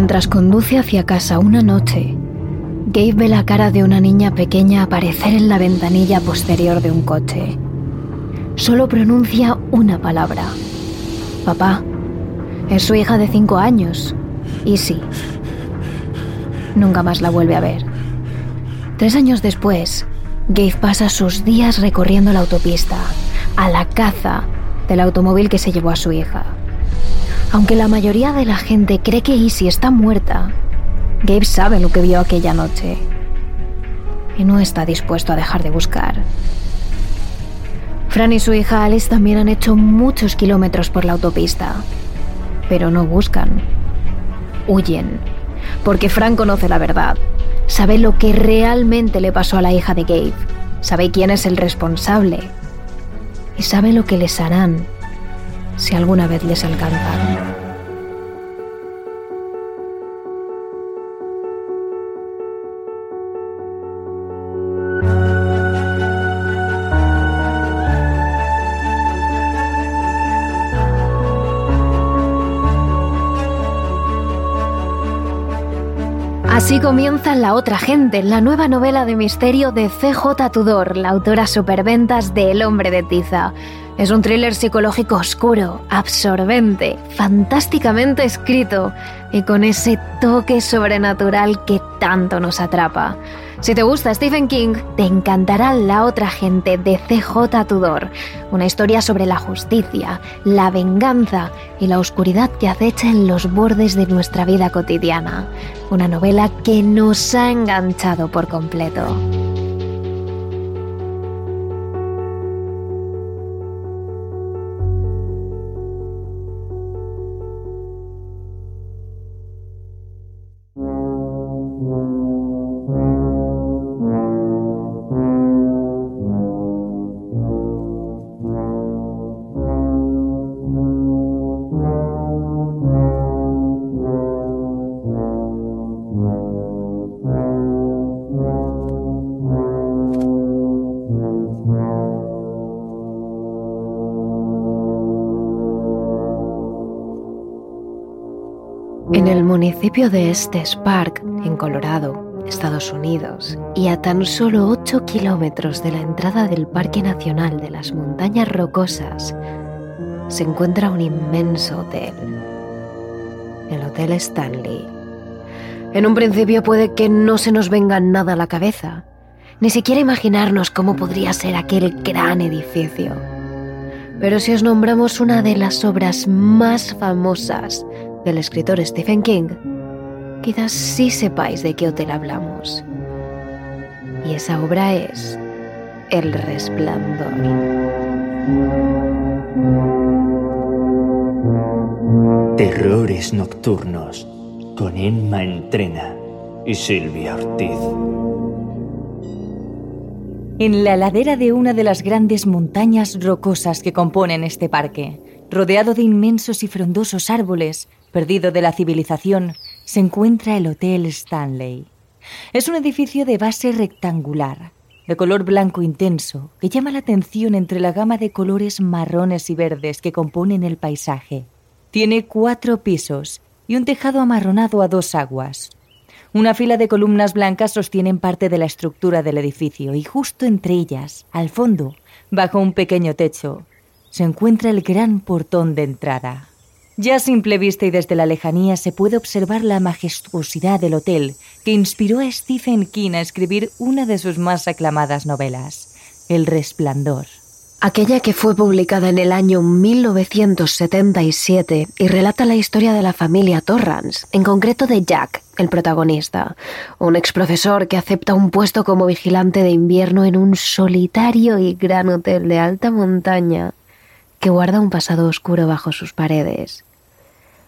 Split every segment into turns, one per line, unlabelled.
Mientras conduce hacia casa una noche, Gabe ve la cara de una niña pequeña aparecer en la ventanilla posterior de un coche. Solo pronuncia una palabra. Papá. Es su hija de cinco años. Y sí. Nunca más la vuelve a ver. Tres años después, Gabe pasa sus días recorriendo la autopista, a la caza del automóvil que se llevó a su hija. Aunque la mayoría de la gente cree que Izzy está muerta, Gabe sabe lo que vio aquella noche y no está dispuesto a dejar de buscar. Fran y su hija Alice también han hecho muchos kilómetros por la autopista, pero no buscan, huyen, porque Fran conoce la verdad, sabe lo que realmente le pasó a la hija de Gabe, sabe quién es el responsable. Y sabe lo que les harán si alguna vez les alcanzan. Así comienza La Otra Gente, la nueva novela de misterio de CJ Tudor, la autora superventas de El Hombre de Tiza. Es un thriller psicológico oscuro, absorbente, fantásticamente escrito y con ese toque sobrenatural que tanto nos atrapa. Si te gusta Stephen King, te encantará La otra gente de CJ Tudor, una historia sobre la justicia, la venganza y la oscuridad que acecha en los bordes de nuestra vida cotidiana. Una novela que nos ha enganchado por completo. En el municipio de Estes Park, en Colorado, Estados Unidos, y a tan solo 8 kilómetros de la entrada del Parque Nacional de las Montañas Rocosas, se encuentra un inmenso hotel, el Hotel Stanley. En un principio puede que no se nos venga nada a la cabeza, ni siquiera imaginarnos cómo podría ser aquel gran edificio. Pero si os nombramos una de las obras más famosas del escritor Stephen King, quizás sí sepáis de qué hotel hablamos. Y esa obra es El Resplandor.
Terrores Nocturnos con Emma Entrena y Silvia Ortiz.
En la ladera de una de las grandes montañas rocosas que componen este parque, rodeado de inmensos y frondosos árboles, perdido de la civilización, se encuentra el Hotel Stanley. Es un edificio de base rectangular, de color blanco intenso, que llama la atención entre la gama de colores marrones y verdes que componen el paisaje. Tiene cuatro pisos y un tejado amarronado a dos aguas. Una fila de columnas blancas sostienen parte de la estructura del edificio y justo entre ellas, al fondo, bajo un pequeño techo, se encuentra el gran portón de entrada. Ya a simple vista y desde la lejanía se puede observar la majestuosidad del hotel que inspiró a Stephen King a escribir una de sus más aclamadas novelas, El Resplandor.
Aquella que fue publicada en el año 1977 y relata la historia de la familia Torrance, en concreto de Jack, el protagonista, un ex profesor que acepta un puesto como vigilante de invierno en un solitario y gran hotel de alta montaña que guarda un pasado oscuro bajo sus paredes,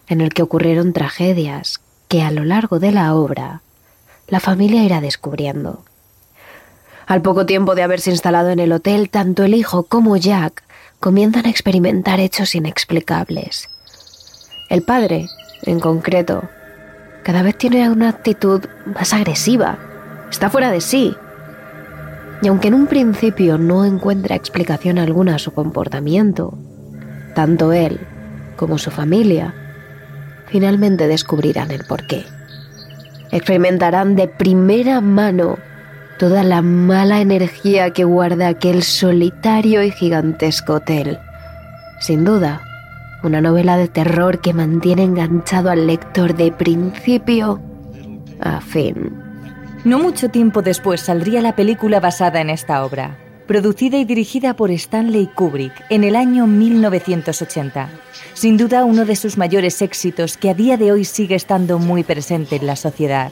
en el que ocurrieron tragedias que a lo largo de la obra la familia irá descubriendo. Al poco tiempo de haberse instalado en el hotel, tanto el hijo como Jack comienzan a experimentar hechos inexplicables. El padre, en concreto, cada vez tiene una actitud más agresiva. Está fuera de sí. Y aunque en un principio no encuentra explicación alguna a su comportamiento, tanto él como su familia finalmente descubrirán el porqué. Experimentarán de primera mano toda la mala energía que guarda aquel solitario y gigantesco hotel. Sin duda, una novela de terror que mantiene enganchado al lector de principio a fin.
No mucho tiempo después saldría la película basada en esta obra, producida y dirigida por Stanley Kubrick en el año 1980. Sin duda uno de sus mayores éxitos que a día de hoy sigue estando muy presente en la sociedad.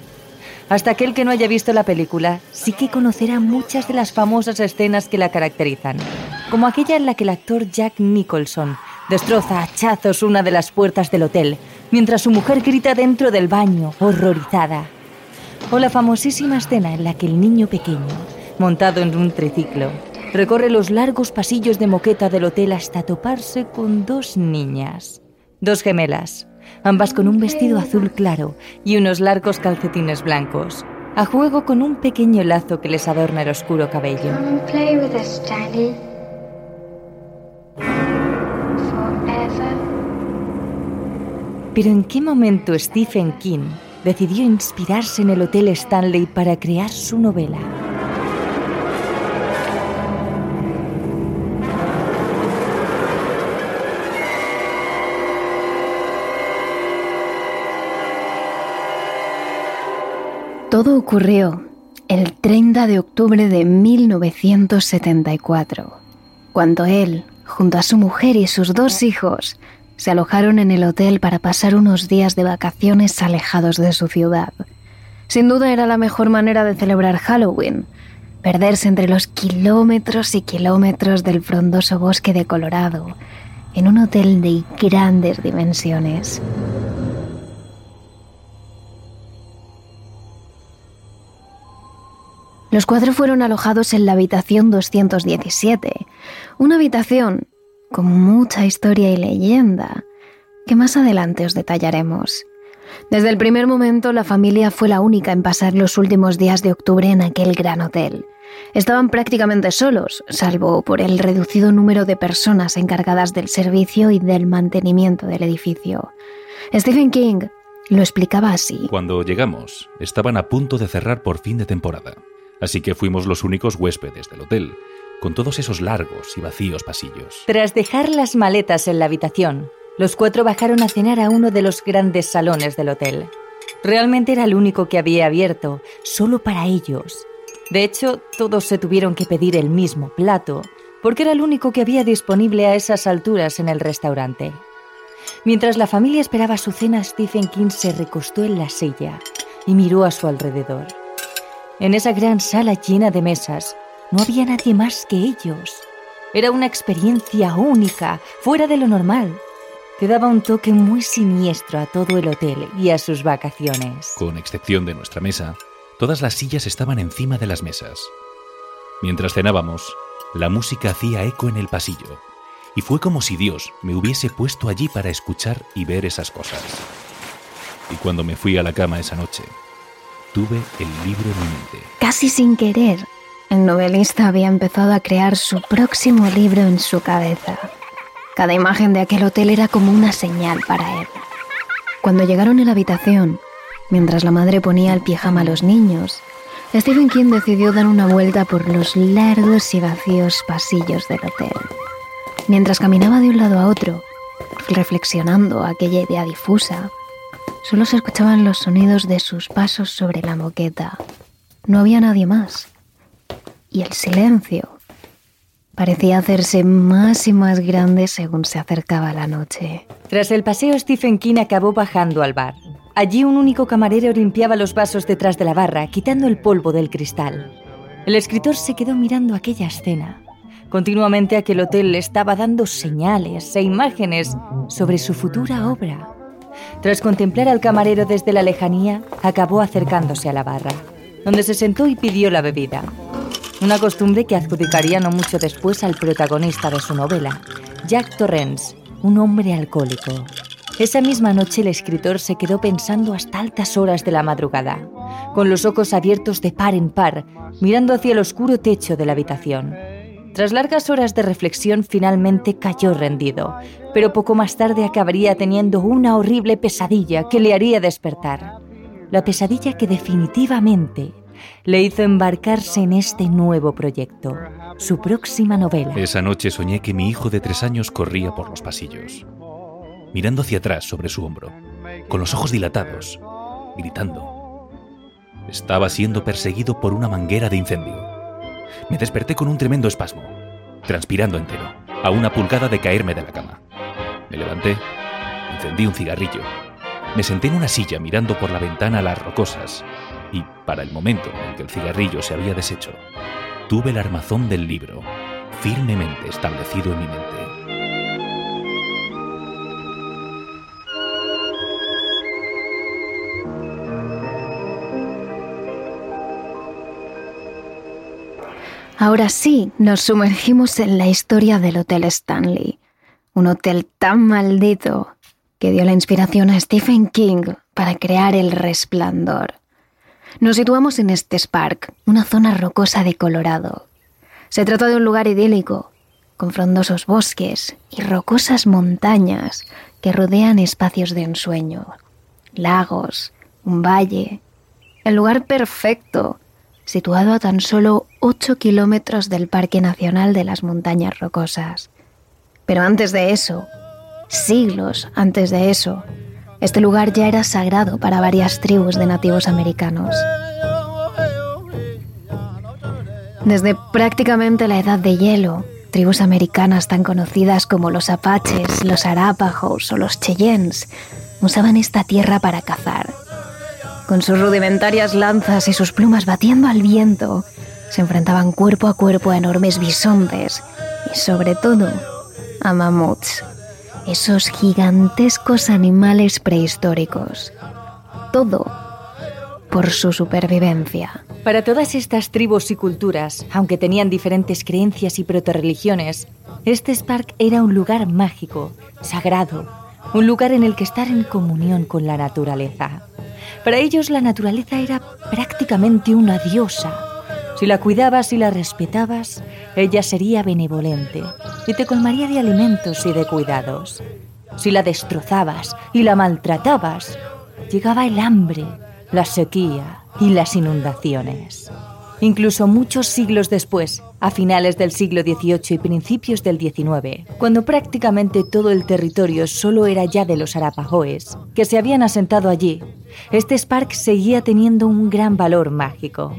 Hasta aquel que no haya visto la película sí que conocerá muchas de las famosas escenas que la caracterizan, como aquella en la que el actor Jack Nicholson destroza a hachazos una de las puertas del hotel, mientras su mujer grita dentro del baño, horrorizada. O la famosísima escena en la que el niño pequeño, montado en un triciclo, recorre los largos pasillos de moqueta del hotel hasta toparse con dos niñas, dos gemelas, ambas con un vestido azul claro y unos largos calcetines blancos, a juego con un pequeño lazo que les adorna el oscuro cabello. Pero ¿en qué momento Stephen King decidió inspirarse en el Hotel Stanley para crear su novela?
Todo ocurrió el 30 de octubre de 1974, cuando él, junto a su mujer y sus dos hijos, se alojaron en el hotel para pasar unos días de vacaciones alejados de su ciudad. Sin duda era la mejor manera de celebrar Halloween, perderse entre los kilómetros y kilómetros del frondoso bosque de Colorado, en un hotel de grandes dimensiones. Los cuatro fueron alojados en la habitación 217, una habitación con mucha historia y leyenda, que más adelante os detallaremos. Desde el primer momento la familia fue la única en pasar los últimos días de octubre en aquel gran hotel. Estaban prácticamente solos, salvo por el reducido número de personas encargadas del servicio y del mantenimiento del edificio. Stephen King lo explicaba así.
Cuando llegamos, estaban a punto de cerrar por fin de temporada, así que fuimos los únicos huéspedes del hotel con todos esos largos y vacíos pasillos.
Tras dejar las maletas en la habitación, los cuatro bajaron a cenar a uno de los grandes salones del hotel. Realmente era el único que había abierto, solo para ellos. De hecho, todos se tuvieron que pedir el mismo plato, porque era el único que había disponible a esas alturas en el restaurante. Mientras la familia esperaba su cena, Stephen King se recostó en la silla y miró a su alrededor. En esa gran sala llena de mesas, no había nadie más que ellos. Era una experiencia única, fuera de lo normal, que daba un toque muy siniestro a todo el hotel y a sus vacaciones.
Con excepción de nuestra mesa, todas las sillas estaban encima de las mesas. Mientras cenábamos, la música hacía eco en el pasillo, y fue como si Dios me hubiese puesto allí para escuchar y ver esas cosas. Y cuando me fui a la cama esa noche, tuve el libro en mente.
Casi sin querer, el novelista había empezado a crear su próximo libro en su cabeza. Cada imagen de aquel hotel era como una señal para él. Cuando llegaron a la habitación, mientras la madre ponía el pijama a los niños, Stephen King decidió dar una vuelta por los largos y vacíos pasillos del hotel. Mientras caminaba de un lado a otro, reflexionando aquella idea difusa, solo se escuchaban los sonidos de sus pasos sobre la moqueta. No había nadie más y el silencio parecía hacerse más y más grande según se acercaba la noche.
Tras el paseo, Stephen King acabó bajando al bar. Allí un único camarero limpiaba los vasos detrás de la barra, quitando el polvo del cristal. El escritor se quedó mirando aquella escena. Continuamente aquel hotel le estaba dando señales e imágenes sobre su futura obra. Tras contemplar al camarero desde la lejanía, acabó acercándose a la barra, donde se sentó y pidió la bebida una costumbre que adjudicaría no mucho después al protagonista de su novela, Jack Torrance, un hombre alcohólico. Esa misma noche el escritor se quedó pensando hasta altas horas de la madrugada, con los ojos abiertos de par en par, mirando hacia el oscuro techo de la habitación. Tras largas horas de reflexión finalmente cayó rendido, pero poco más tarde acabaría teniendo una horrible pesadilla que le haría despertar. La pesadilla que definitivamente le hizo embarcarse en este nuevo proyecto, su próxima novela.
Esa noche soñé que mi hijo de tres años corría por los pasillos, mirando hacia atrás sobre su hombro, con los ojos dilatados, gritando. Estaba siendo perseguido por una manguera de incendio. Me desperté con un tremendo espasmo, transpirando entero, a una pulgada de caerme de la cama. Me levanté, encendí un cigarrillo, me senté en una silla mirando por la ventana las rocosas y, para el momento en que el cigarrillo se había deshecho, tuve el armazón del libro firmemente establecido en mi mente.
Ahora sí, nos sumergimos en la historia del Hotel Stanley, un hotel tan maldito que dio la inspiración a Stephen King para crear El Resplandor. Nos situamos en este Park, una zona rocosa de Colorado. Se trata de un lugar idílico, con frondosos bosques y rocosas montañas que rodean espacios de ensueño, lagos, un valle. El lugar perfecto, situado a tan solo 8 kilómetros del Parque Nacional de las Montañas Rocosas. Pero antes de eso, siglos antes de eso, este lugar ya era sagrado para varias tribus de nativos americanos. Desde prácticamente la edad de hielo, tribus americanas tan conocidas como los apaches, los arápagos o los cheyennes usaban esta tierra para cazar. Con sus rudimentarias lanzas y sus plumas batiendo al viento, se enfrentaban cuerpo a cuerpo a enormes bisontes y sobre todo a mamuts esos gigantescos animales prehistóricos. Todo por su supervivencia.
Para todas estas tribus y culturas, aunque tenían diferentes creencias y proto-religiones, este Spark era un lugar mágico, sagrado, un lugar en el que estar en comunión con la naturaleza. Para ellos la naturaleza era prácticamente una diosa, si la cuidabas y la respetabas, ella sería benevolente y te colmaría de alimentos y de cuidados. Si la destrozabas y la maltratabas, llegaba el hambre, la sequía y las inundaciones. Incluso muchos siglos después, a finales del siglo XVIII y principios del XIX, cuando prácticamente todo el territorio solo era ya de los arapahoes, que se habían asentado allí, este Spark seguía teniendo un gran valor mágico.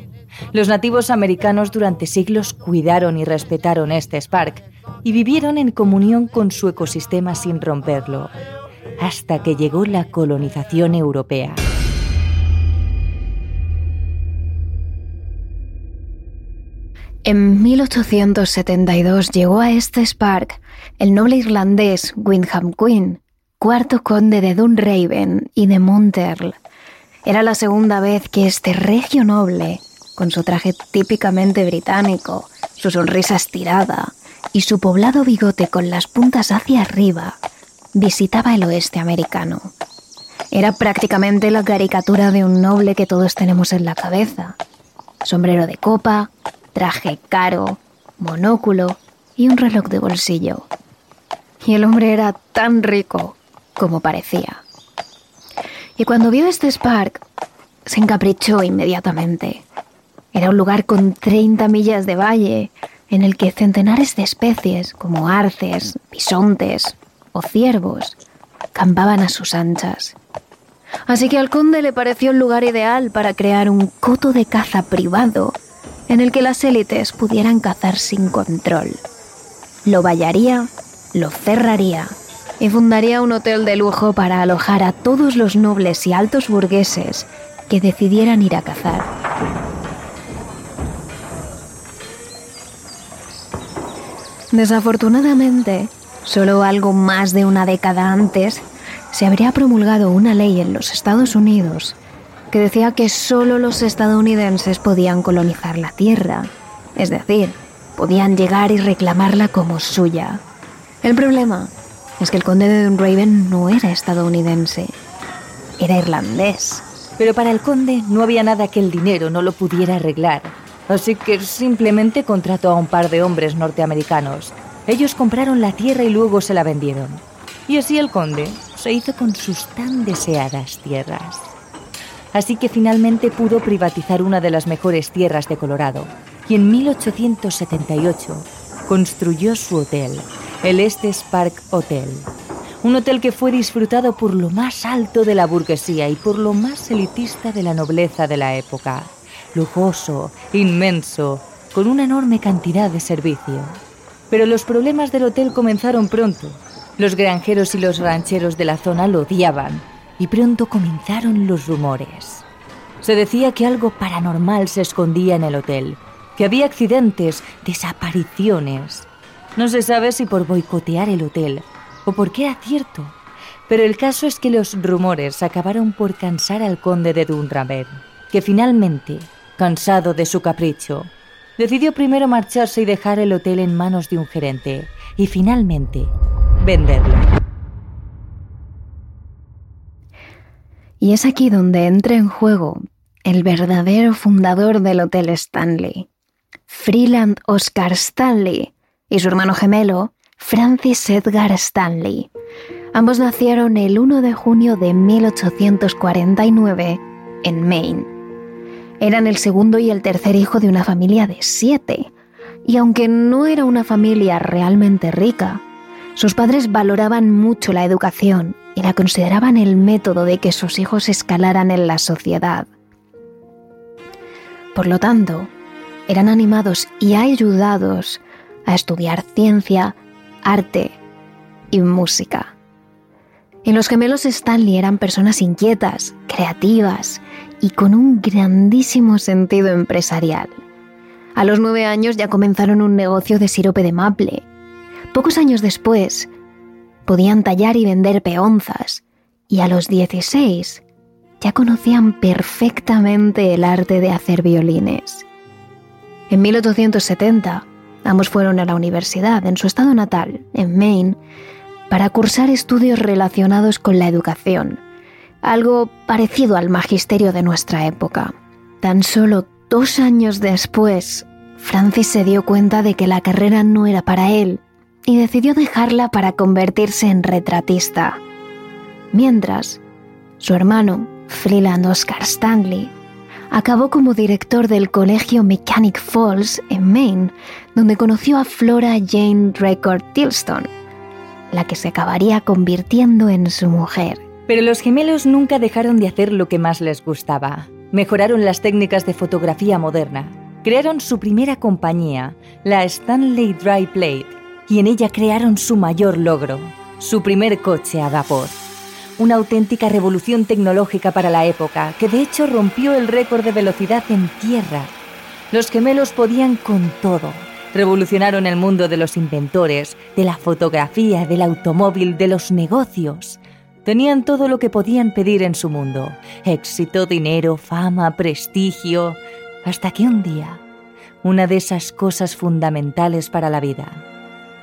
Los nativos americanos durante siglos cuidaron y respetaron este Spark y vivieron en comunión con su ecosistema sin romperlo, hasta que llegó la colonización europea.
En 1872 llegó a este Spark el noble irlandés Windham Queen, cuarto conde de Dunraven y de Monterl. Era la segunda vez que este regio noble con su traje típicamente británico, su sonrisa estirada y su poblado bigote con las puntas hacia arriba, visitaba el oeste americano. Era prácticamente la caricatura de un noble que todos tenemos en la cabeza. Sombrero de copa, traje caro, monóculo y un reloj de bolsillo. Y el hombre era tan rico como parecía. Y cuando vio este Spark, se encaprichó inmediatamente. Era un lugar con 30 millas de valle, en el que centenares de especies, como arces, bisontes o ciervos, campaban a sus anchas. Así que al conde le pareció el lugar ideal para crear un coto de caza privado en el que las élites pudieran cazar sin control. Lo vallaría, lo cerraría y fundaría un hotel de lujo para alojar a todos los nobles y altos burgueses que decidieran ir a cazar. Desafortunadamente, solo algo más de una década antes, se habría promulgado una ley en los Estados Unidos que decía que solo los estadounidenses podían colonizar la Tierra, es decir, podían llegar y reclamarla como suya. El problema es que el conde de Dunraven no era estadounidense, era irlandés.
Pero para el conde no había nada que el dinero no lo pudiera arreglar así que simplemente contrató a un par de hombres norteamericanos. Ellos compraron la tierra y luego se la vendieron. Y así el conde se hizo con sus tan deseadas tierras. Así que finalmente pudo privatizar una de las mejores tierras de Colorado y en 1878 construyó su hotel, el Estes Park Hotel. Un hotel que fue disfrutado por lo más alto de la burguesía y por lo más elitista de la nobleza de la época. Lujoso, inmenso, con una enorme cantidad de servicio. Pero los problemas del hotel comenzaron pronto. Los granjeros y los rancheros de la zona lo odiaban y pronto comenzaron los rumores. Se decía que algo paranormal se escondía en el hotel, que había accidentes, desapariciones. No se sabe si por boicotear el hotel o porque era cierto, pero el caso es que los rumores acabaron por cansar al conde de Dunraven, que finalmente, cansado de su capricho, decidió primero marcharse y dejar el hotel en manos de un gerente, y finalmente venderlo.
Y es aquí donde entra en juego el verdadero fundador del Hotel Stanley, Freeland Oscar Stanley, y su hermano gemelo, Francis Edgar Stanley. Ambos nacieron el 1 de junio de 1849 en Maine. Eran el segundo y el tercer hijo de una familia de siete, y aunque no era una familia realmente rica, sus padres valoraban mucho la educación y la consideraban el método de que sus hijos escalaran en la sociedad. Por lo tanto, eran animados y ayudados a estudiar ciencia, arte y música. Y los gemelos Stanley eran personas inquietas, creativas y con un grandísimo sentido empresarial. A los nueve años ya comenzaron un negocio de sirope de maple. Pocos años después, podían tallar y vender peonzas, y a los 16 ya conocían perfectamente el arte de hacer violines. En 1870, ambos fueron a la universidad en su estado natal, en Maine, para cursar estudios relacionados con la educación, algo parecido al magisterio de nuestra época. Tan solo dos años después, Francis se dio cuenta de que la carrera no era para él y decidió dejarla para convertirse en retratista. Mientras, su hermano, Freeland Oscar Stanley, acabó como director del colegio Mechanic Falls en Maine, donde conoció a Flora Jane Record Tilston, la que se acabaría convirtiendo en su mujer.
Pero los gemelos nunca dejaron de hacer lo que más les gustaba. Mejoraron las técnicas de fotografía moderna. Crearon su primera compañía, la Stanley Dry Plate, y en ella crearon su mayor logro, su primer coche a vapor. Una auténtica revolución tecnológica para la época, que de hecho rompió el récord de velocidad en tierra. Los gemelos podían con todo. Revolucionaron el mundo de los inventores, de la fotografía, del automóvil, de los negocios. Tenían todo lo que podían pedir en su mundo. Éxito, dinero, fama, prestigio. Hasta que un día, una de esas cosas fundamentales para la vida,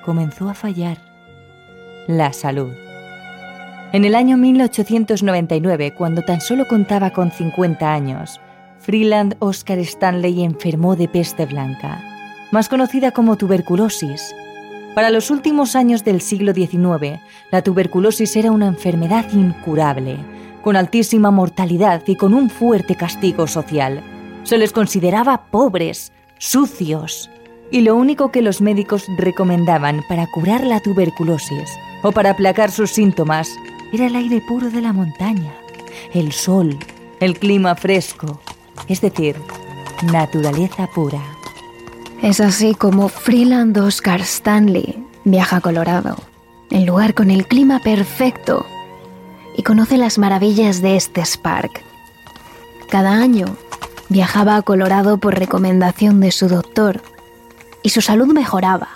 comenzó a fallar. La salud. En el año 1899, cuando tan solo contaba con 50 años, Freeland Oscar Stanley enfermó de peste blanca, más conocida como tuberculosis. Para los últimos años del siglo XIX, la tuberculosis era una enfermedad incurable, con altísima mortalidad y con un fuerte castigo social. Se les consideraba pobres, sucios, y lo único que los médicos recomendaban para curar la tuberculosis o para aplacar sus síntomas era el aire puro de la montaña, el sol, el clima fresco, es decir, naturaleza pura.
Es así como Freeland Oscar Stanley viaja a Colorado, el lugar con el clima perfecto, y conoce las maravillas de este Spark. Cada año viajaba a Colorado por recomendación de su doctor y su salud mejoraba.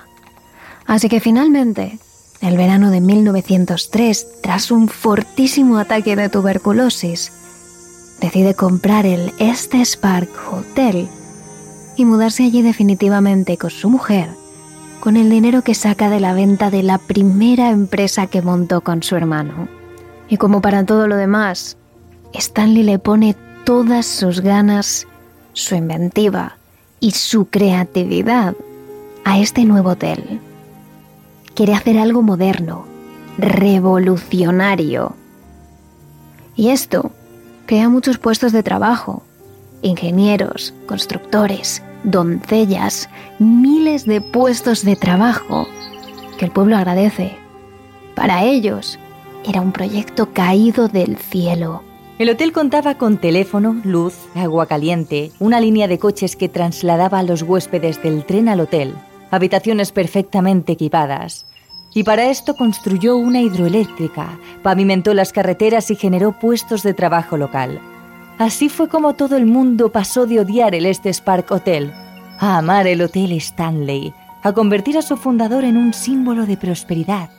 Así que finalmente el verano de 1903, tras un fortísimo ataque de tuberculosis, decide comprar el Estes Park Hotel y mudarse allí definitivamente con su mujer, con el dinero que saca de la venta de la primera empresa que montó con su hermano. Y como para todo lo demás, Stanley le pone todas sus ganas, su inventiva y su creatividad a este nuevo hotel quiere hacer algo moderno, revolucionario. Y esto crea muchos puestos de trabajo. Ingenieros, constructores, doncellas, miles de puestos de trabajo que el pueblo agradece. Para ellos era un proyecto caído del cielo.
El hotel contaba con teléfono, luz, agua caliente, una línea de coches que trasladaba a los huéspedes del tren al hotel, habitaciones perfectamente equipadas. Y para esto construyó una hidroeléctrica, pavimentó las carreteras y generó puestos de trabajo local. Así fue como todo el mundo pasó de odiar el Estes Park Hotel a amar el Hotel Stanley, a convertir a su fundador en un símbolo de prosperidad.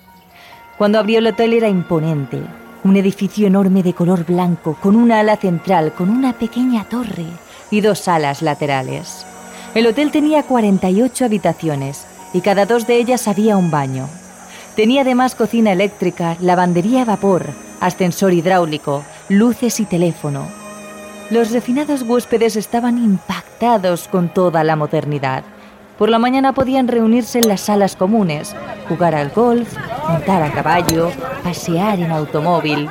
Cuando abrió el hotel era imponente, un edificio enorme de color blanco, con una ala central, con una pequeña torre y dos alas laterales. El hotel tenía 48 habitaciones y cada dos de ellas había un baño. Tenía además cocina eléctrica, lavandería a vapor, ascensor hidráulico, luces y teléfono. Los refinados huéspedes estaban impactados con toda la modernidad. Por la mañana podían reunirse en las salas comunes, jugar al golf, montar a caballo, pasear en automóvil.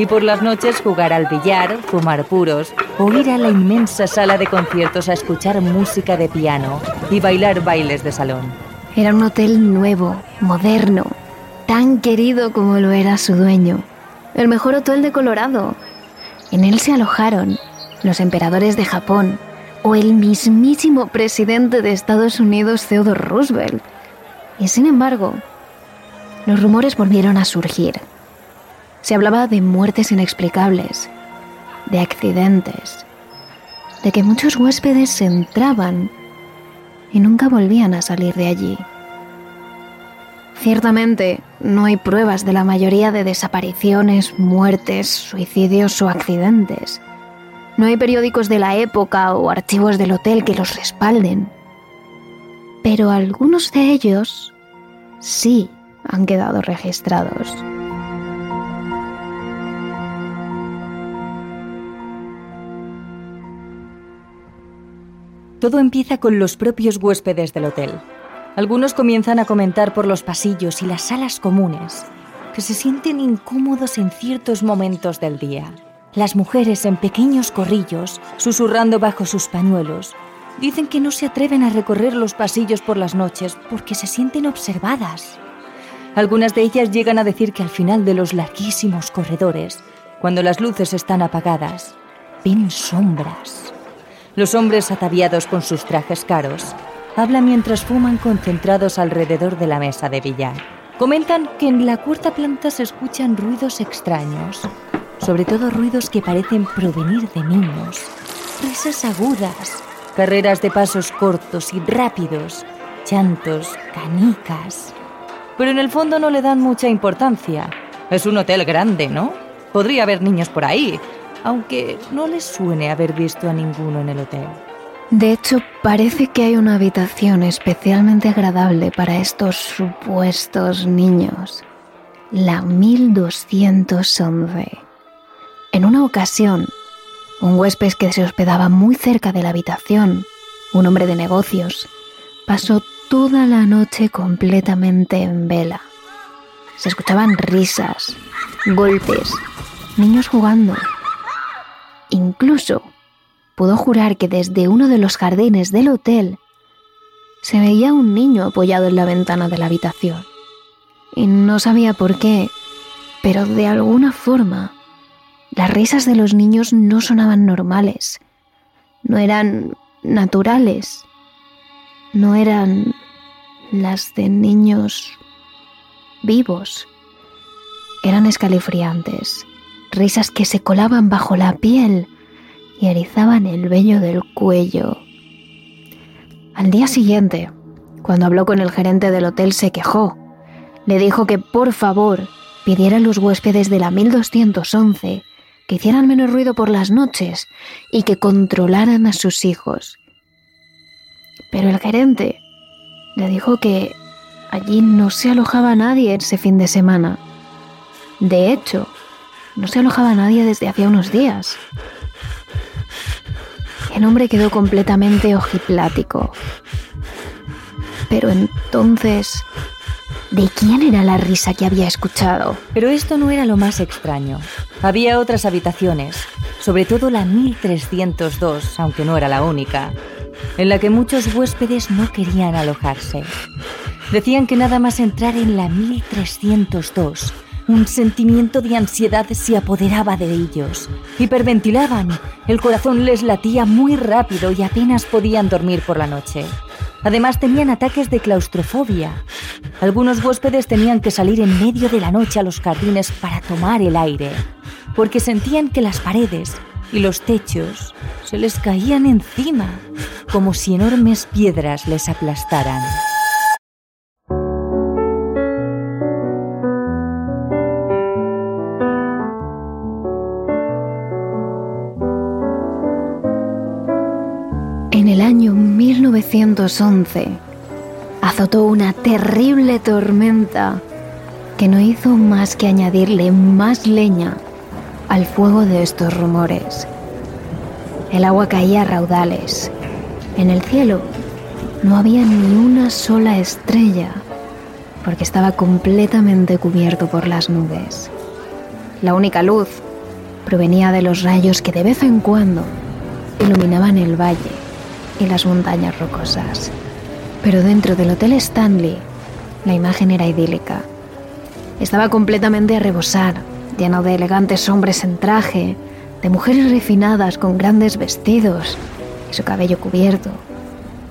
Y por las noches jugar al billar, fumar puros o ir a la inmensa sala de conciertos a escuchar música de piano y bailar bailes de salón.
Era un hotel nuevo, moderno, tan querido como lo era su dueño. El mejor hotel de Colorado. En él se alojaron los emperadores de Japón o el mismísimo presidente de Estados Unidos, Theodore Roosevelt. Y sin embargo, los rumores volvieron a surgir. Se hablaba de muertes inexplicables, de accidentes, de que muchos huéspedes entraban y nunca volvían a salir de allí. Ciertamente, no hay pruebas de la mayoría de desapariciones, muertes, suicidios o accidentes. No hay periódicos de la época o archivos del hotel que los respalden. Pero algunos de ellos sí han quedado registrados.
Todo empieza con los propios huéspedes del hotel. Algunos comienzan a comentar por los pasillos y las salas comunes que se sienten incómodos en ciertos momentos del día. Las mujeres en pequeños corrillos, susurrando bajo sus pañuelos, dicen que no se atreven a recorrer los pasillos por las noches porque se sienten observadas. Algunas de ellas llegan a decir que al final de los larguísimos corredores, cuando las luces están apagadas, ven sombras. Los hombres ataviados con sus trajes caros hablan mientras fuman concentrados alrededor de la mesa de billar. Comentan que en la cuarta planta se escuchan ruidos extraños, sobre todo ruidos que parecen provenir de niños, risas agudas, carreras de pasos cortos y rápidos, llantos, canicas. Pero en el fondo no le dan mucha importancia. Es un hotel grande, ¿no? Podría haber niños por ahí, aunque no les suene haber visto a ninguno en el hotel.
De hecho, parece que hay una habitación especialmente agradable para estos supuestos niños. La 1211. En una ocasión, un huésped que se hospedaba muy cerca de la habitación, un hombre de negocios, pasó toda la noche completamente en vela. Se escuchaban risas, golpes, niños jugando. Incluso pudo jurar que desde uno de los jardines del hotel se veía un niño apoyado en la ventana de la habitación. Y no sabía por qué, pero de alguna forma las risas de los niños no sonaban normales, no eran naturales, no eran las de niños vivos. Eran escalofriantes, risas que se colaban bajo la piel y erizaban el vello del cuello. Al día siguiente, cuando habló con el gerente del hotel, se quejó. Le dijo que por favor pidiera a los huéspedes de la 1211 que hicieran menos ruido por las noches y que controlaran a sus hijos. Pero el gerente le dijo que allí no se alojaba nadie ese fin de semana. De hecho, no se alojaba nadie desde hacía unos días. El hombre quedó completamente ojiplático. Pero entonces de quién era la risa que había escuchado.
Pero esto no era lo más extraño. Había otras habitaciones, sobre todo la 1302, aunque no era la única, en la que muchos huéspedes no querían alojarse. Decían que nada más entrar en la 1302, un sentimiento de ansiedad se apoderaba de ellos. Hiperventilaban, el corazón les latía muy rápido y apenas podían dormir por la noche. Además tenían ataques de claustrofobia. Algunos huéspedes tenían que salir en medio de la noche a los jardines para tomar el aire, porque sentían que las paredes y los techos se les caían encima, como si enormes piedras les aplastaran.
1911 azotó una terrible tormenta que no hizo más que añadirle más leña al fuego de estos rumores. El agua caía a raudales. En el cielo no había ni una sola estrella porque estaba completamente cubierto por las nubes. La única luz provenía de los rayos que de vez en cuando iluminaban el valle y las montañas rocosas. Pero dentro del Hotel Stanley, la imagen era idílica. Estaba completamente a rebosar, lleno de elegantes hombres en traje, de mujeres refinadas con grandes vestidos y su cabello cubierto.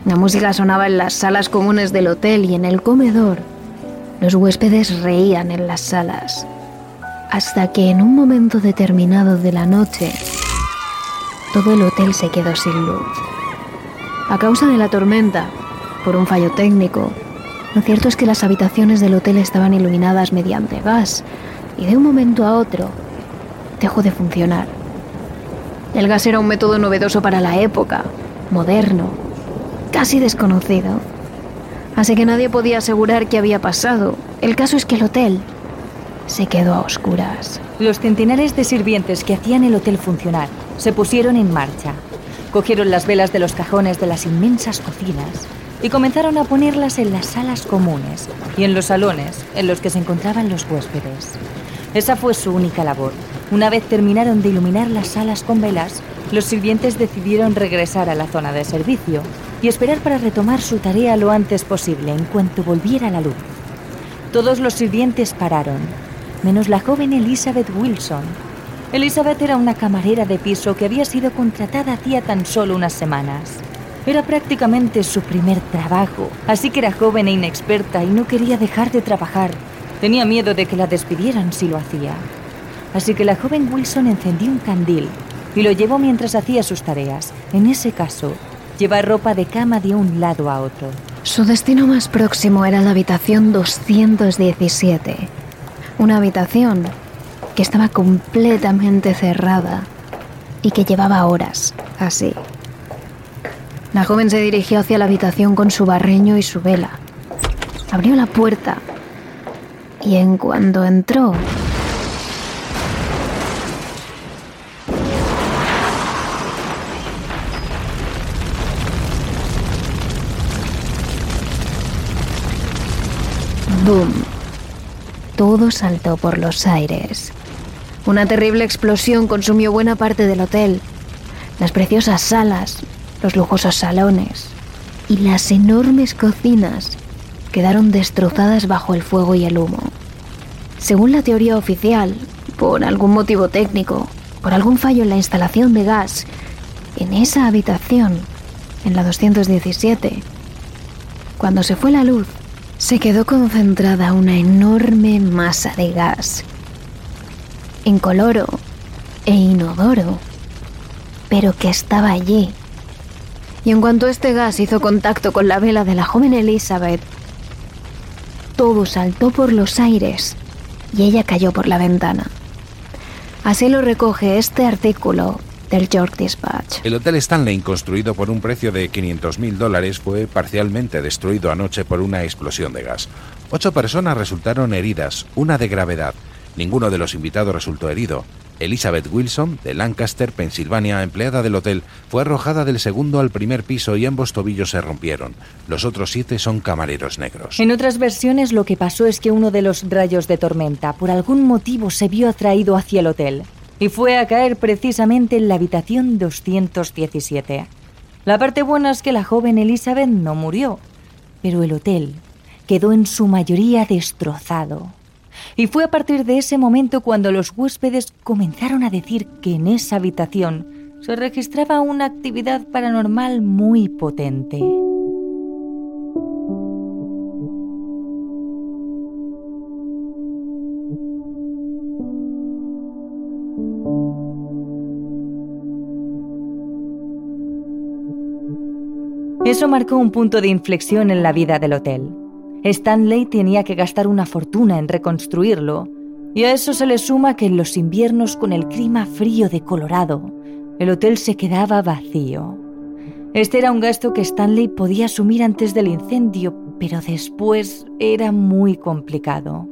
La música sonaba en las salas comunes del hotel y en el comedor. Los huéspedes reían en las salas. Hasta que en un momento determinado de la noche, todo el hotel se quedó sin luz. A causa de la tormenta, por un fallo técnico, lo cierto es que las habitaciones del hotel estaban iluminadas mediante gas y de un momento a otro dejó de funcionar. El gas era un método novedoso para la época, moderno, casi desconocido. Así que nadie podía asegurar qué había pasado. El caso es que el hotel se quedó a oscuras.
Los centenares de sirvientes que hacían el hotel funcionar se pusieron en marcha. Cogieron las velas de los cajones de las inmensas cocinas y comenzaron a ponerlas en las salas comunes y en los salones en los que se encontraban los huéspedes. Esa fue su única labor. Una vez terminaron de iluminar las salas con velas, los sirvientes decidieron regresar a la zona de servicio y esperar para retomar su tarea lo antes posible en cuanto volviera la luz. Todos los sirvientes pararon, menos la joven Elizabeth Wilson. Elizabeth era una camarera de piso que había sido contratada hacía tan solo unas semanas. Era prácticamente su primer trabajo, así que era joven e inexperta y no quería dejar de trabajar. Tenía miedo de que la despidieran si lo hacía. Así que la joven Wilson encendió un candil y lo llevó mientras hacía sus tareas. En ese caso, llevar ropa de cama de un lado a otro.
Su destino más próximo era la habitación 217. Una habitación que estaba completamente cerrada y que llevaba horas así. La joven se dirigió hacia la habitación con su barreño y su vela. Abrió la puerta y en cuanto entró, ¡Boom! Todo saltó por los aires. Una terrible explosión consumió buena parte del hotel. Las preciosas salas, los lujosos salones y las enormes cocinas quedaron destrozadas bajo el fuego y el humo. Según la teoría oficial, por algún motivo técnico, por algún fallo en la instalación de gas, en esa habitación, en la 217, cuando se fue la luz, se quedó concentrada una enorme masa de gas, incoloro e inodoro, pero que estaba allí. Y en cuanto este gas hizo contacto con la vela de la joven Elizabeth, todo saltó por los aires y ella cayó por la ventana. Así lo recoge este artículo del York Dispatch.
El Hotel Stanley, construido por un precio de 500.000 dólares, fue parcialmente destruido anoche por una explosión de gas. Ocho personas resultaron heridas, una de gravedad. Ninguno de los invitados resultó herido. Elizabeth Wilson, de Lancaster, Pensilvania, empleada del hotel, fue arrojada del segundo al primer piso y ambos tobillos se rompieron. Los otros siete son camareros negros.
En otras versiones lo que pasó es que uno de los rayos de tormenta por algún motivo se vio atraído hacia el hotel y fue a caer precisamente en la habitación 217. La parte buena es que la joven Elizabeth no murió, pero el hotel quedó en su mayoría destrozado. Y fue a partir de ese momento cuando los huéspedes comenzaron a decir que en esa habitación se registraba una actividad paranormal muy potente. Eso marcó un punto de inflexión en la vida del hotel. Stanley tenía que gastar una fortuna en reconstruirlo, y a eso se le suma que en los inviernos con el clima frío de Colorado, el hotel se quedaba vacío. Este era un gasto que Stanley podía asumir antes del incendio, pero después era muy complicado.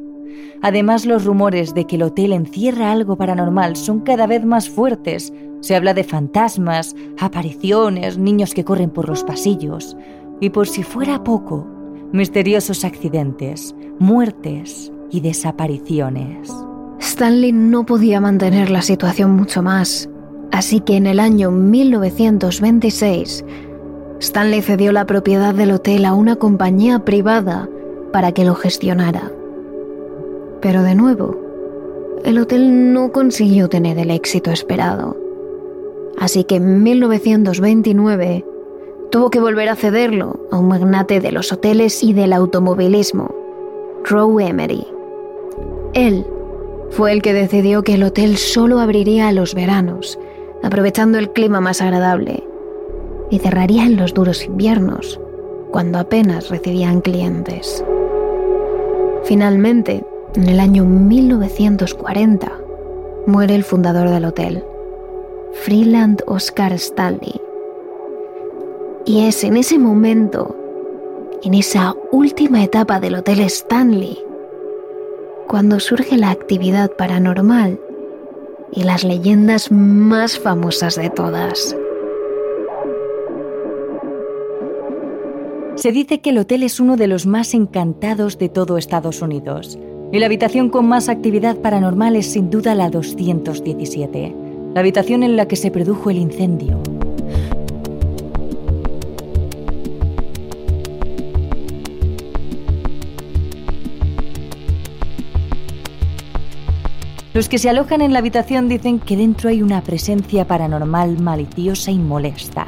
Además, los rumores de que el hotel encierra algo paranormal son cada vez más fuertes. Se habla de fantasmas, apariciones, niños que corren por los pasillos. Y por si fuera poco, misteriosos accidentes, muertes y desapariciones.
Stanley no podía mantener la situación mucho más, así que en el año 1926, Stanley cedió la propiedad del hotel a una compañía privada para que lo gestionara. Pero de nuevo, el hotel no consiguió tener el éxito esperado. Así que en 1929 tuvo que volver a cederlo a un magnate de los hoteles y del automovilismo, Roe Emery. Él fue el que decidió que el hotel solo abriría a los veranos, aprovechando el clima más agradable, y cerraría en los duros inviernos, cuando apenas recibían clientes. Finalmente, en el año 1940, muere el fundador del hotel, Freeland Oscar Stanley, y es en ese momento, en esa última etapa del Hotel Stanley, cuando surge la actividad paranormal y las leyendas más famosas de todas.
Se dice que el hotel es uno de los más encantados de todo Estados Unidos. Y la habitación con más actividad paranormal es sin duda la 217, la habitación en la que se produjo el incendio. Los que se alojan en la habitación dicen que dentro hay una presencia paranormal maliciosa y molesta,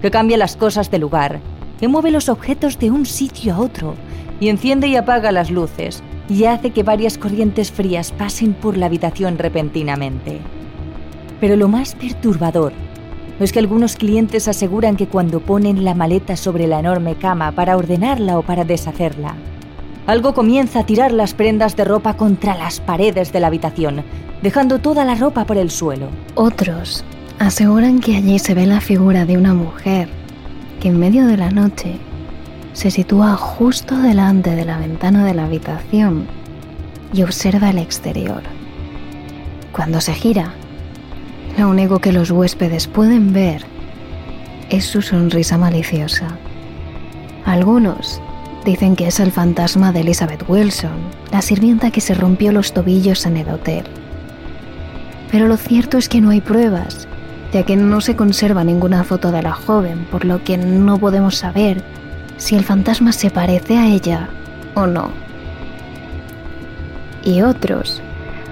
que cambia las cosas de lugar, que mueve los objetos de un sitio a otro y enciende y apaga las luces y hace que varias corrientes frías pasen por la habitación repentinamente. Pero lo más perturbador es que algunos clientes aseguran que cuando ponen la maleta sobre la enorme cama para ordenarla o para deshacerla, algo comienza a tirar las prendas de ropa contra las paredes de la habitación, dejando toda la ropa por el suelo.
Otros aseguran que allí se ve la figura de una mujer que en medio de la noche se sitúa justo delante de la ventana de la habitación y observa el exterior. Cuando se gira, lo único que los huéspedes pueden ver es su sonrisa maliciosa. Algunos Dicen que es el fantasma de Elizabeth Wilson, la sirvienta que se rompió los tobillos en el hotel. Pero lo cierto es que no hay pruebas, ya que no se conserva ninguna foto de la joven, por lo que no podemos saber si el fantasma se parece a ella o no. Y otros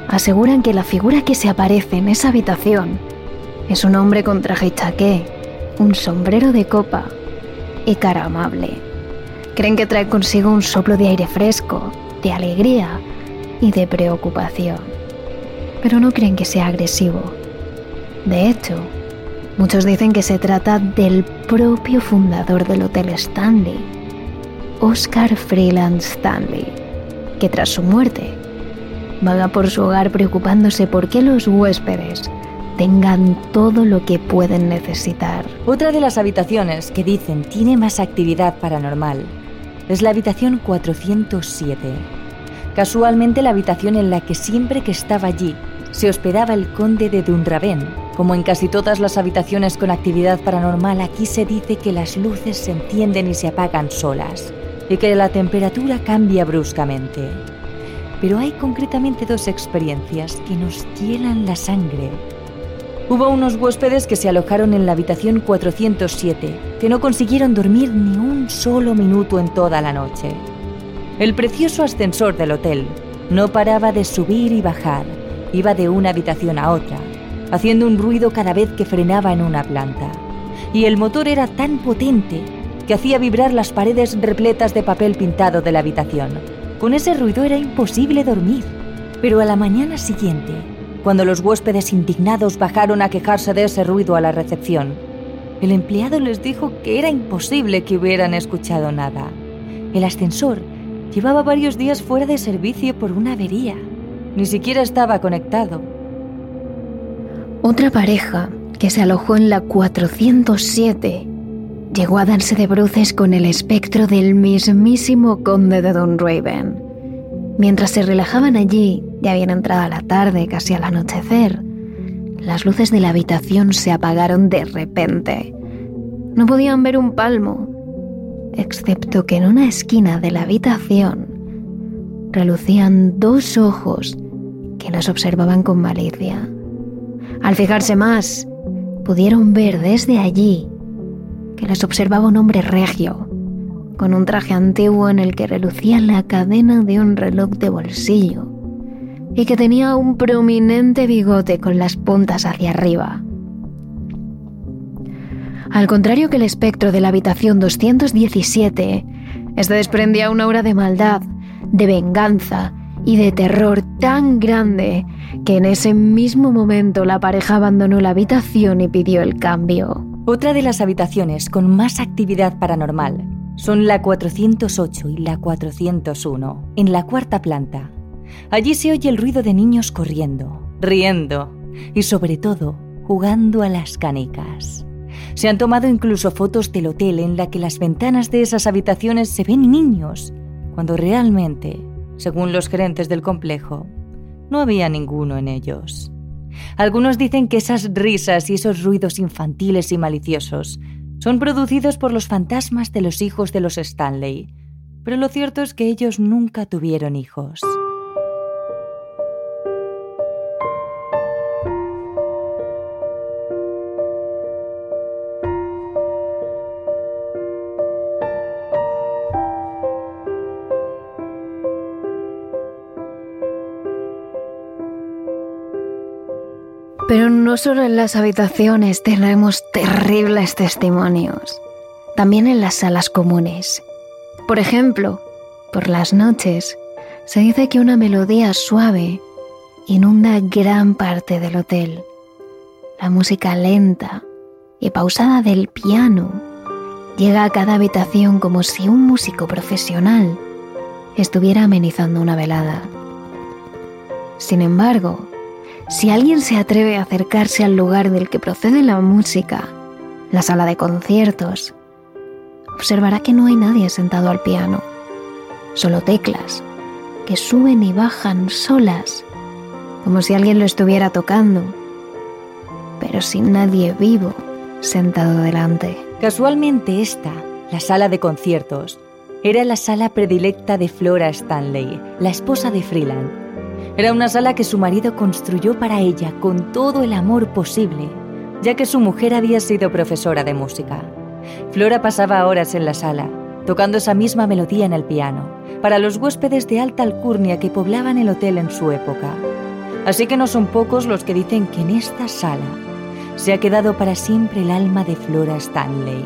aseguran que la figura que se aparece en esa habitación es un hombre con traje chaqué, un sombrero de copa y cara amable. Creen que trae consigo un soplo de aire fresco, de alegría y de preocupación. Pero no creen que sea agresivo. De hecho, muchos dicen que se trata del propio fundador del Hotel Stanley, Oscar Freeland Stanley, que tras su muerte vaga por su hogar preocupándose por que los huéspedes tengan todo lo que pueden necesitar.
Otra de las habitaciones que dicen tiene más actividad paranormal es la habitación 407. casualmente la habitación en la que siempre que estaba allí se hospedaba el conde de Dunraven. Como en casi todas las habitaciones con actividad paranormal, aquí se dice que las luces se encienden y se apagan solas y que la temperatura cambia bruscamente. Pero hay concretamente dos experiencias que nos hielan la sangre. Hubo unos huéspedes que se alojaron en la habitación 407, que no consiguieron dormir ni un solo minuto en toda la noche. El precioso ascensor del hotel no paraba de subir y bajar, iba de una habitación a otra, haciendo un ruido cada vez que frenaba en una planta. Y el motor era tan potente que hacía vibrar las paredes repletas de papel pintado de la habitación. Con ese ruido era imposible dormir. Pero a la mañana siguiente, cuando los huéspedes indignados bajaron a quejarse de ese ruido a la recepción, el empleado les dijo que era imposible que hubieran escuchado nada. El ascensor llevaba varios días fuera de servicio por una avería. Ni siquiera estaba conectado.
Otra pareja que se alojó en la 407 llegó a darse de bruces con el espectro del mismísimo conde de Dunraven. Mientras se relajaban allí, ya habían entrado a la tarde, casi al anochecer, las luces de la habitación se apagaron de repente. No podían ver un palmo, excepto que en una esquina de la habitación relucían dos ojos que nos observaban con malicia. Al fijarse más, pudieron ver desde allí que les observaba un hombre regio, con un traje antiguo en el que relucía la cadena de un reloj de bolsillo y que tenía un prominente bigote con las puntas hacia arriba. Al contrario que el espectro de la habitación 217, este desprendía una aura de maldad, de venganza y de terror tan grande que en ese mismo momento la pareja abandonó la habitación y pidió el cambio.
Otra de las habitaciones con más actividad paranormal son la 408 y la 401, en la cuarta planta. Allí se oye el ruido de niños corriendo, riendo y sobre todo jugando a las canicas. Se han tomado incluso fotos del hotel en la que las ventanas de esas habitaciones se ven niños, cuando realmente, según los gerentes del complejo, no había ninguno en ellos. Algunos dicen que esas risas y esos ruidos infantiles y maliciosos son producidos por los fantasmas de los hijos de los Stanley, pero lo cierto es que ellos nunca tuvieron hijos.
No solo en las habitaciones tenemos terribles testimonios, también en las salas comunes. Por ejemplo, por las noches, se dice que una melodía suave inunda gran parte del hotel. La música lenta y pausada del piano llega a cada habitación como si un músico profesional estuviera amenizando una velada. Sin embargo, si alguien se atreve a acercarse al lugar del que procede la música, la sala de conciertos, observará que no hay nadie sentado al piano, solo teclas que suben y bajan solas, como si alguien lo estuviera tocando, pero sin nadie vivo sentado delante.
Casualmente esta, la sala de conciertos, era la sala predilecta de Flora Stanley, la esposa de Freeland era una sala que su marido construyó para ella con todo el amor posible, ya que su mujer había sido profesora de música. Flora pasaba horas en la sala, tocando esa misma melodía en el piano, para los huéspedes de alta alcurnia que poblaban el hotel en su época. Así que no son pocos los que dicen que en esta sala se ha quedado para siempre el alma de Flora Stanley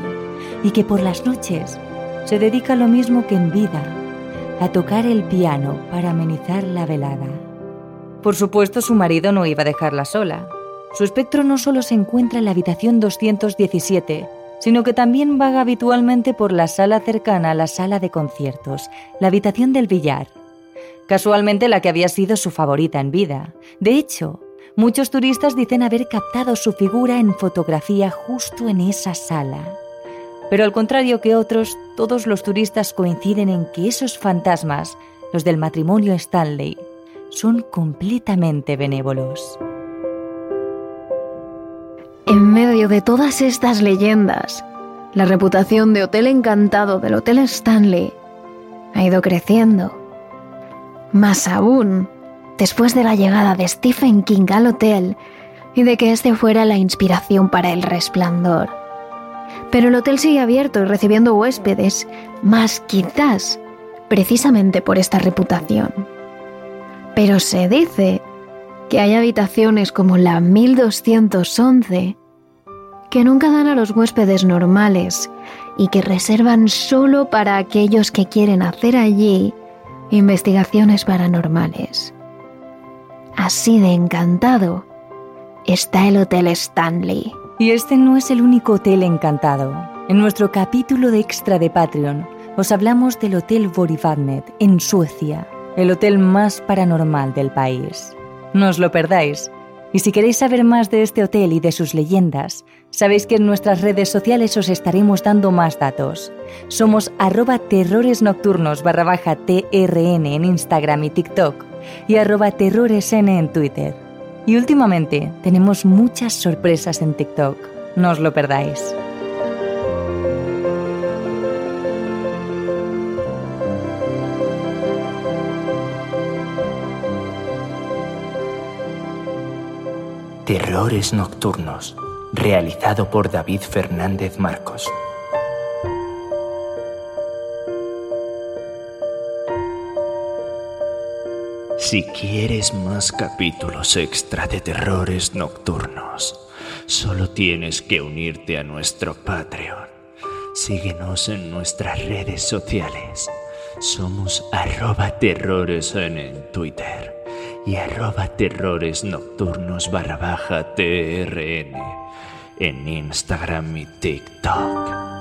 y que por las noches se dedica lo mismo que en vida, a tocar el piano para amenizar la velada. Por supuesto, su marido no iba a dejarla sola. Su espectro no solo se encuentra en la habitación 217, sino que también vaga habitualmente por la sala cercana a la sala de conciertos, la habitación del billar. Casualmente la que había sido su favorita en vida. De hecho, muchos turistas dicen haber captado su figura en fotografía justo en esa sala. Pero al contrario que otros, todos los turistas coinciden en que esos fantasmas los del matrimonio Stanley, son completamente benévolos.
En medio de todas estas leyendas, la reputación de Hotel Encantado del Hotel Stanley ha ido creciendo. Más aún, después de la llegada de Stephen King al hotel y de que este fuera la inspiración para el resplandor. Pero el hotel sigue abierto y recibiendo huéspedes, más quizás precisamente por esta reputación. Pero se dice que hay habitaciones como la 1211 que nunca dan a los huéspedes normales y que reservan solo para aquellos que quieren hacer allí investigaciones paranormales. Así de encantado está el Hotel Stanley.
Y este no es el único hotel encantado. En nuestro capítulo de extra de Patreon os hablamos del Hotel Borivagnet en Suecia, el hotel más paranormal del país. No os lo perdáis. Y si queréis saber más de este hotel y de sus leyendas, sabéis que en nuestras redes sociales os estaremos dando más datos. Somos arroba terrores nocturnos barra TRN en Instagram y TikTok y arroba terroresn en Twitter. Y últimamente tenemos muchas sorpresas en TikTok. No os lo perdáis.
Terrores Nocturnos, realizado por David Fernández Marcos. Si quieres más capítulos extra de Terrores Nocturnos, solo tienes que unirte a nuestro Patreon. Síguenos en nuestras redes sociales. Somos arroba terrores en Twitter y arroba terrores nocturnos barra baja TRN en Instagram y TikTok.